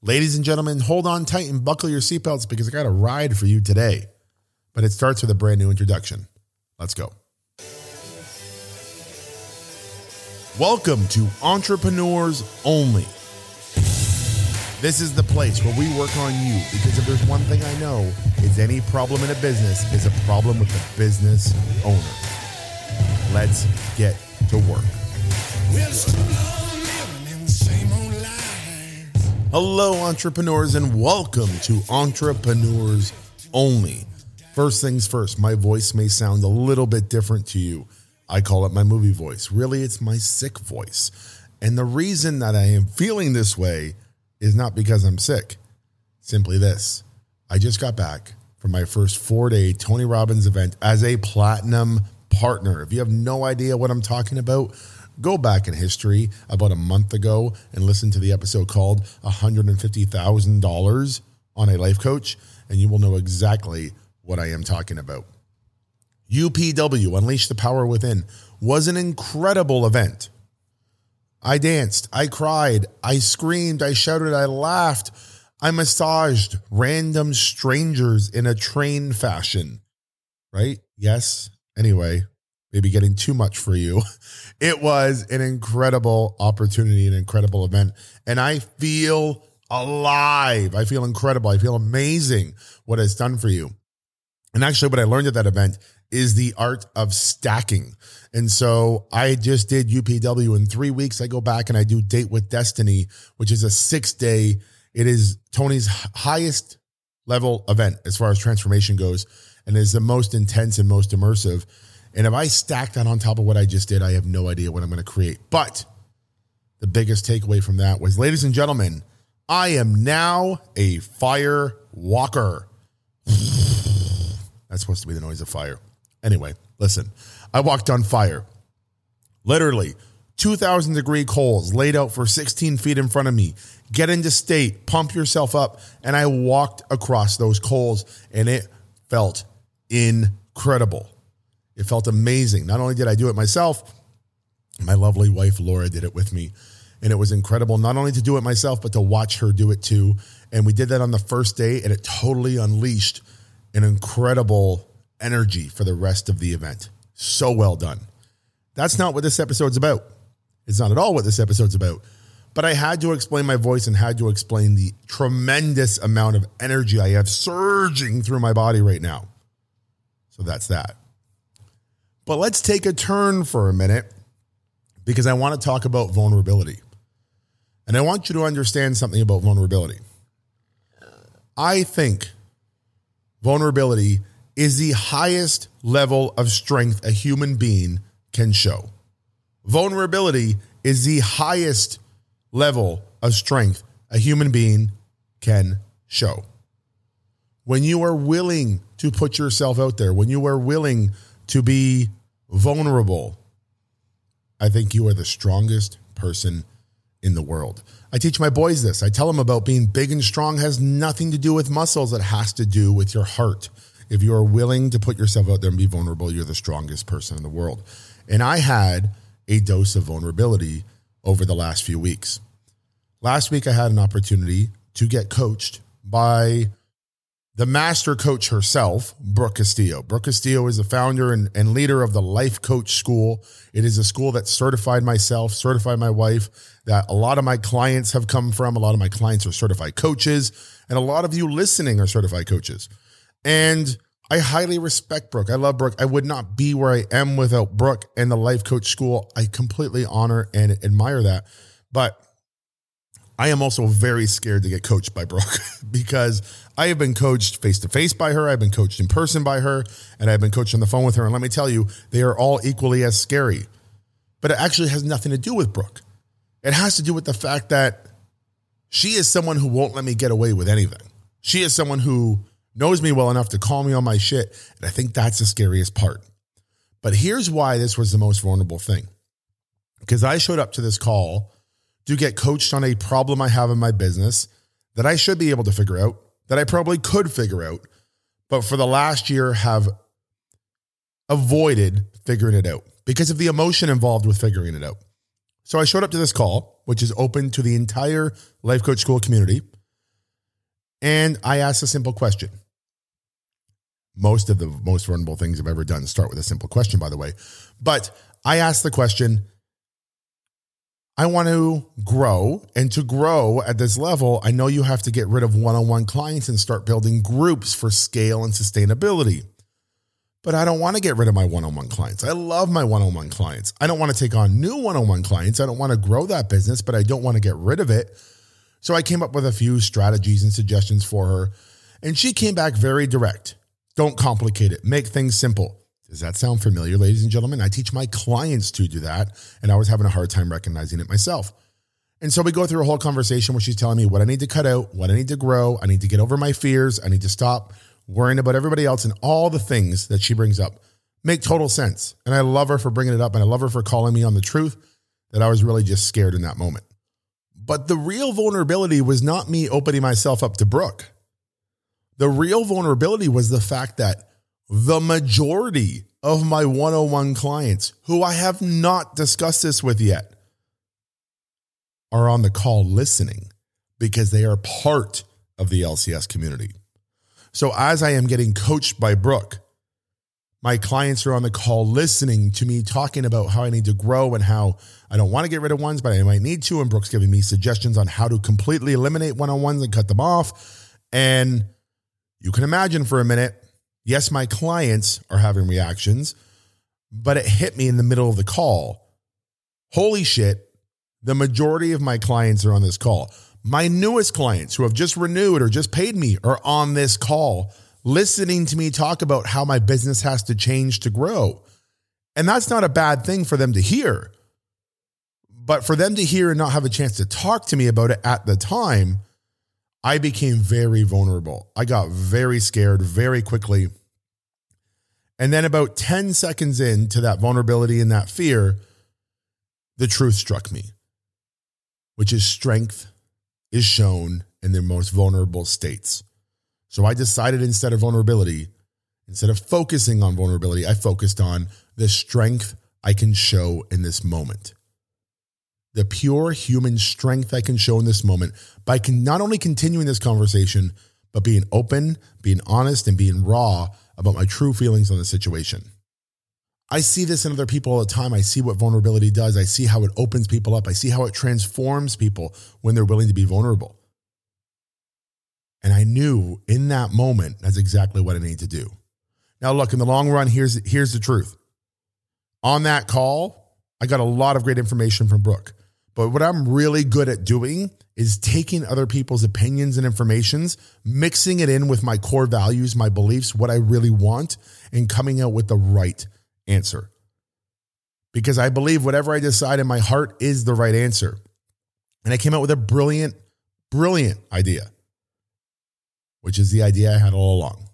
Ladies and gentlemen, hold on tight and buckle your seatbelts because I got a ride for you today. But it starts with a brand new introduction. Let's go. Welcome to Entrepreneurs Only. This is the place where we work on you because if there's one thing I know, it's any problem in a business is a problem with the business owner. Let's get to work. Hello, entrepreneurs, and welcome to Entrepreneurs Only. First things first, my voice may sound a little bit different to you. I call it my movie voice. Really, it's my sick voice. And the reason that I am feeling this way is not because I'm sick. Simply this I just got back from my first four day Tony Robbins event as a platinum partner. If you have no idea what I'm talking about, go back in history about a month ago and listen to the episode called $150,000 on a life coach, and you will know exactly what I am talking about. UPW, Unleash the Power Within, was an incredible event. I danced, I cried, I screamed, I shouted, I laughed, I massaged random strangers in a train fashion. Right? Yes. Anyway, maybe getting too much for you. It was an incredible opportunity, an incredible event. And I feel alive. I feel incredible. I feel amazing what it's done for you. And actually, what I learned at that event is the art of stacking. And so I just did UPW in three weeks. I go back and I do Date with Destiny, which is a six day, it is Tony's highest level event as far as transformation goes, and is the most intense and most immersive. And if I stack that on top of what I just did, I have no idea what I'm going to create. But the biggest takeaway from that was, ladies and gentlemen, I am now a fire walker. That's supposed to be the noise of fire. Anyway, listen, I walked on fire. Literally, 2,000 degree coals laid out for 16 feet in front of me. Get into state, pump yourself up. And I walked across those coals and it felt incredible. It felt amazing. Not only did I do it myself, my lovely wife Laura did it with me. And it was incredible not only to do it myself, but to watch her do it too. And we did that on the first day, and it totally unleashed an incredible energy for the rest of the event. So well done. That's not what this episode's about. It's not at all what this episode's about. But I had to explain my voice and had to explain the tremendous amount of energy I have surging through my body right now. So that's that. But let's take a turn for a minute because I want to talk about vulnerability. And I want you to understand something about vulnerability. I think vulnerability is the highest level of strength a human being can show. Vulnerability is the highest level of strength a human being can show. When you are willing to put yourself out there, when you are willing to be vulnerable, I think you are the strongest person in the world. I teach my boys this. I tell them about being big and strong has nothing to do with muscles, it has to do with your heart. If you are willing to put yourself out there and be vulnerable, you're the strongest person in the world. And I had a dose of vulnerability over the last few weeks. Last week, I had an opportunity to get coached by the master coach herself, Brooke Castillo. Brooke Castillo is the founder and, and, leader of the Life Coach School. It is a school that certified myself, certified my wife, that a lot of my clients have come from. A lot of my clients are certified coaches, and a lot of you listening are certified coaches. And I highly respect Brooke. I love Brooke. I would not be where I am without Brooke and the Life Coach School. I completely honor and admire that. But I am also very scared to get coached by Brooke because I have been coached face to face by her. I've been coached in person by her, and I've been coached on the phone with her. And let me tell you, they are all equally as scary. But it actually has nothing to do with Brooke. It has to do with the fact that she is someone who won't let me get away with anything. She is someone who knows me well enough to call me on my shit. And I think that's the scariest part. But here's why this was the most vulnerable thing. Because I showed up to this call to get coached on a problem I have in my business that I should be able to figure out, that I probably could figure out, but for the last year have avoided figuring it out because of the emotion involved with figuring it out. So I showed up to this call, which is open to the entire life coach school community. And I asked a simple question. Most of the most vulnerable things I've ever done start with a simple question, by the way. But I asked the question I want to grow. And to grow at this level, I know you have to get rid of one on one clients and start building groups for scale and sustainability. But I don't want to get rid of my one on one clients. I love my one on one clients. I don't want to take on new one on one clients. I don't want to grow that business, but I don't want to get rid of it. So I came up with a few strategies and suggestions for her. And she came back very direct. Don't complicate it, make things simple. Does that sound familiar, ladies and gentlemen? I teach my clients to do that, and I was having a hard time recognizing it myself. And so we go through a whole conversation where she's telling me what I need to cut out, what I need to grow, I need to get over my fears, I need to stop worrying about everybody else, and all the things that she brings up make total sense. And I love her for bringing it up, and I love her for calling me on the truth that I was really just scared in that moment. But the real vulnerability was not me opening myself up to Brooke. The real vulnerability was the fact that the majority of my 101 clients, who I have not discussed this with yet, are on the call listening because they are part of the LCS community. So as I am getting coached by Brooke, my clients are on the call listening to me talking about how I need to grow and how I don't want to get rid of ones, but I might need to. And Brooke's giving me suggestions on how to completely eliminate one on ones and cut them off. And you can imagine for a minute, yes, my clients are having reactions, but it hit me in the middle of the call. Holy shit, the majority of my clients are on this call. My newest clients who have just renewed or just paid me are on this call listening to me talk about how my business has to change to grow. And that's not a bad thing for them to hear. But for them to hear and not have a chance to talk to me about it at the time, I became very vulnerable. I got very scared very quickly. And then, about 10 seconds into that vulnerability and that fear, the truth struck me, which is strength is shown in their most vulnerable states. So I decided instead of vulnerability, instead of focusing on vulnerability, I focused on the strength I can show in this moment. The pure human strength I can show in this moment by not only continuing this conversation, but being open, being honest, and being raw about my true feelings on the situation. I see this in other people all the time. I see what vulnerability does. I see how it opens people up. I see how it transforms people when they're willing to be vulnerable. And I knew in that moment that's exactly what I need to do. Now, look, in the long run, here's, here's the truth. On that call, I got a lot of great information from Brooke. But what I'm really good at doing is taking other people's opinions and informations, mixing it in with my core values, my beliefs, what I really want, and coming out with the right answer. Because I believe whatever I decide in my heart is the right answer. And I came out with a brilliant, brilliant idea which is the idea I had all along.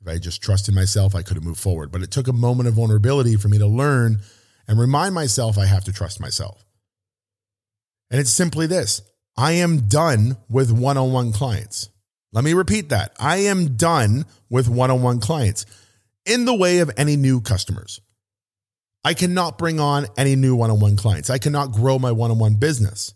If I just trusted myself, I could have moved forward. But it took a moment of vulnerability for me to learn and remind myself I have to trust myself. And it's simply this I am done with one on one clients. Let me repeat that. I am done with one on one clients in the way of any new customers. I cannot bring on any new one on one clients. I cannot grow my one on one business.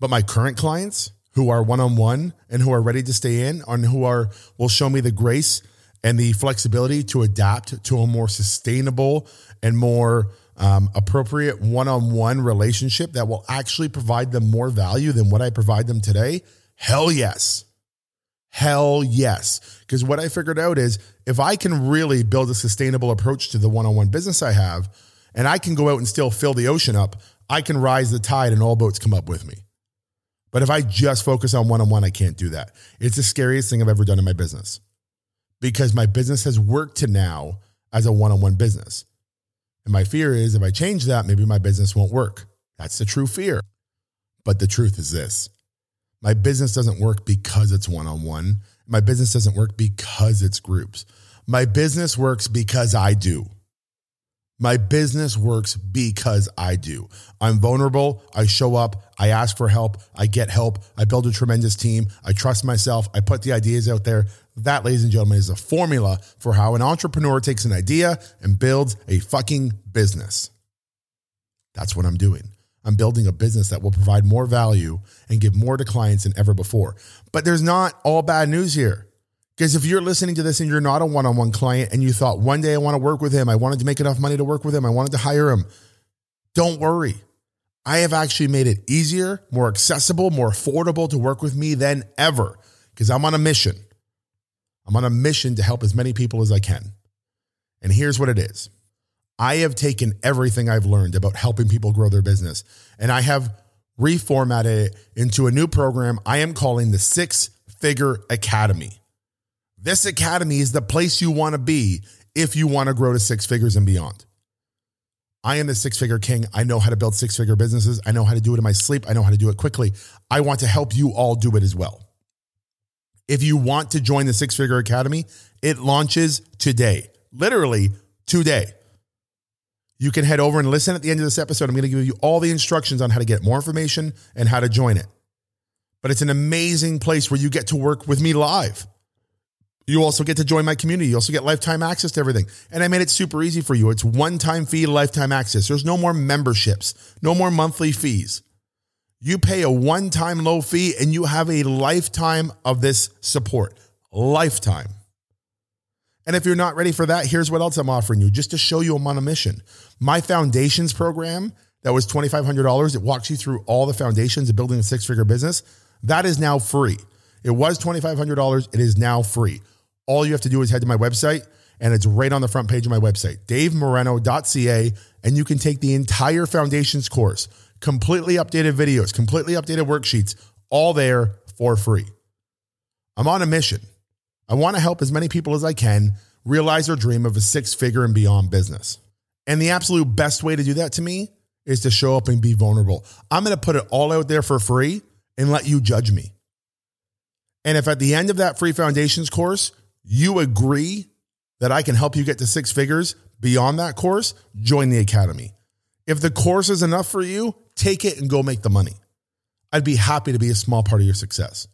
But my current clients, who are one on one and who are ready to stay in and who are will show me the grace and the flexibility to adapt to a more sustainable and more um, appropriate one on one relationship that will actually provide them more value than what I provide them today? Hell yes. Hell yes. Because what I figured out is if I can really build a sustainable approach to the one on one business I have, and I can go out and still fill the ocean up, I can rise the tide and all boats come up with me. But if I just focus on one on one, I can't do that. It's the scariest thing I've ever done in my business because my business has worked to now as a one on one business. And my fear is if I change that, maybe my business won't work. That's the true fear. But the truth is this my business doesn't work because it's one on one. My business doesn't work because it's groups. My business works because I do. My business works because I do. I'm vulnerable. I show up. I ask for help. I get help. I build a tremendous team. I trust myself. I put the ideas out there. That, ladies and gentlemen, is a formula for how an entrepreneur takes an idea and builds a fucking business. That's what I'm doing. I'm building a business that will provide more value and give more to clients than ever before. But there's not all bad news here. Because if you're listening to this and you're not a one on one client and you thought one day I want to work with him, I wanted to make enough money to work with him, I wanted to hire him, don't worry. I have actually made it easier, more accessible, more affordable to work with me than ever because I'm on a mission. I'm on a mission to help as many people as I can. And here's what it is I have taken everything I've learned about helping people grow their business and I have reformatted it into a new program I am calling the Six Figure Academy. This academy is the place you want to be if you want to grow to six figures and beyond. I am the six figure king. I know how to build six figure businesses. I know how to do it in my sleep. I know how to do it quickly. I want to help you all do it as well. If you want to join the Six Figure Academy, it launches today, literally today. You can head over and listen at the end of this episode. I'm going to give you all the instructions on how to get more information and how to join it. But it's an amazing place where you get to work with me live. You also get to join my community. You also get lifetime access to everything. And I made it super easy for you. It's one time fee, lifetime access. There's no more memberships, no more monthly fees. You pay a one time low fee and you have a lifetime of this support. Lifetime. And if you're not ready for that, here's what else I'm offering you just to show you I'm on a mission. My foundations program that was $2,500, it walks you through all the foundations of building a six figure business. That is now free. It was $2,500. It is now free all you have to do is head to my website and it's right on the front page of my website, davemoreno.ca. And you can take the entire foundations course, completely updated videos, completely updated worksheets, all there for free. I'm on a mission. I want to help as many people as I can realize their dream of a six figure and beyond business. And the absolute best way to do that to me is to show up and be vulnerable. I'm going to put it all out there for free and let you judge me. And if at the end of that free foundations course, you agree that I can help you get to six figures beyond that course, join the academy. If the course is enough for you, take it and go make the money. I'd be happy to be a small part of your success.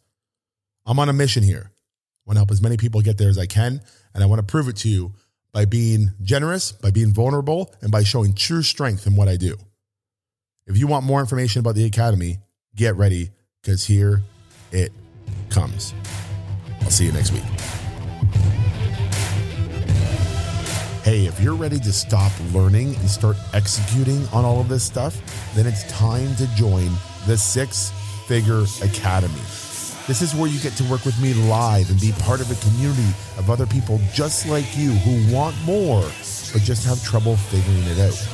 I'm on a mission here. I want to help as many people get there as I can. And I want to prove it to you by being generous, by being vulnerable, and by showing true strength in what I do. If you want more information about the Academy, get ready because here it comes. I'll see you next week. Hey, if you're ready to stop learning and start executing on all of this stuff, then it's time to join the Six Figure Academy. This is where you get to work with me live and be part of a community of other people just like you who want more, but just have trouble figuring it out.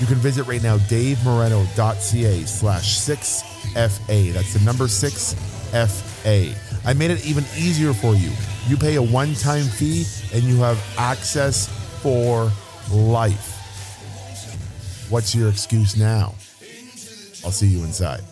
You can visit right now davemoreno.ca slash 6FA. That's the number 6FA. I made it even easier for you. You pay a one time fee and you have access for life. What's your excuse now? I'll see you inside.